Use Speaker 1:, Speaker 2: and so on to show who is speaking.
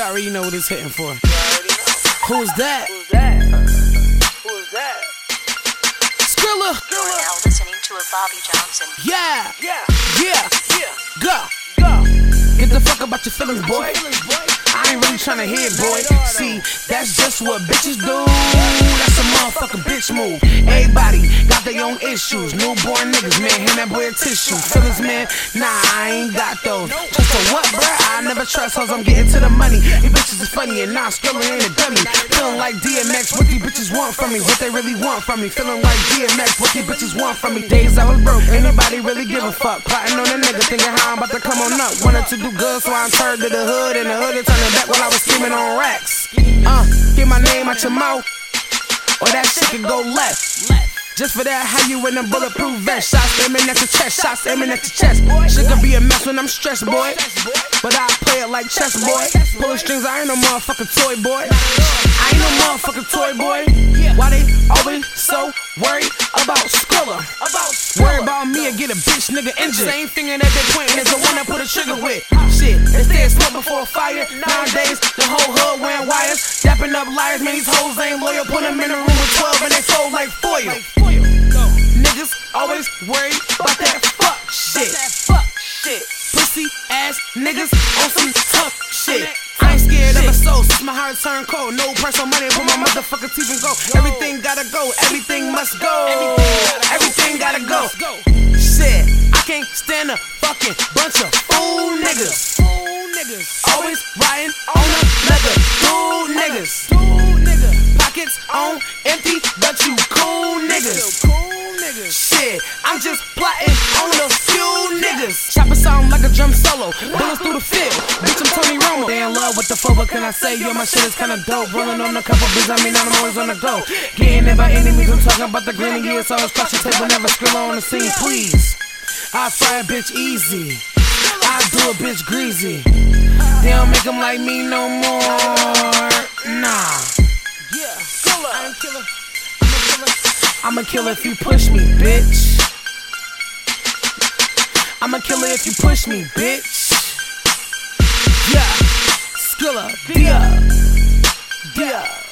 Speaker 1: You already know what it's hitting for.
Speaker 2: Who's that?
Speaker 1: Who's that? Who's that?
Speaker 2: Scrilla.
Speaker 3: You're now listening to a Bobby Johnson.
Speaker 2: Yeah.
Speaker 1: Yeah,
Speaker 2: Yeah.
Speaker 1: yeah,
Speaker 2: Go.
Speaker 1: go.
Speaker 2: Get the fuck about your feelings, boy. I ain't really tryna hear, boy. See, that's just what bitches do. That's a motherfucking bitch move. Everybody got their own issues. Newborn niggas, man, hand that boy a tissue. Feelings, man, nah, I ain't got those. Trust a what, bruh? Never trust hoes. I'm getting to the money. These bitches is funny and not skillin' ain't a dummy. Feeling like DMX, what these bitches want from me? What they really want from me? Feeling like DMX, what these bitches want from me? Days I was broke, ain't nobody really give a fuck. Plotting on a nigga, thinking how I'm about to come on up. Wanted to do good, so I turned to the hood, and the hood is turning back while I was scheming on racks. Uh, get my name out your mouth, or that shit can go left. Just for that, how you in a bulletproof vest? Shots aiming at your chest, shots aiming at your chest. Shit can be a mess when I'm stressed, boy. But I play it like chess, boy. Pulling strings, I ain't no motherfucking toy, boy. I ain't no motherfucking toy, boy. Why they always so worried about
Speaker 1: Scrilla?
Speaker 2: Worry about me and get a bitch nigga injured. Same finger that they pointing is the one I put a trigger with. Shit, they stay smoke before a fire. Nowadays, the whole hood wearing wires. Dapping up liars, man, these hoes ain't loyal. Put them in a room with 12 and they fold ass niggas on some tough shit. I ain't scared of a soul since my heart turned cold. No personal money, put my motherfucking teeth and go. Everything gotta go, everything must go. Everything gotta go. Shit, I can't stand a fucking bunch of fool niggas. Always riding on the leather. Fool niggas. Pockets on empty, but you cool niggas. I'm just plotting on a few niggas. Chopper sound like a drum solo, bullets through the field. Bitch, I'm Tony Romo. They in love with the flow, what can I say? Yo, my shit is kinda dope. Rolling on a couple beats, I mean, I'm always on the go. Getting it by any I'm talking about the green years. Always crush your table, never skrill on the scene, please. I fry a bitch easy. I do a bitch greasy. They don't make them like me no more. Nah.
Speaker 1: Yeah. Killer. I'm killer.
Speaker 2: I'ma kill if you push me, bitch. I'ma kill it if you push me, bitch. Yeah, Scrilla, dia, dia.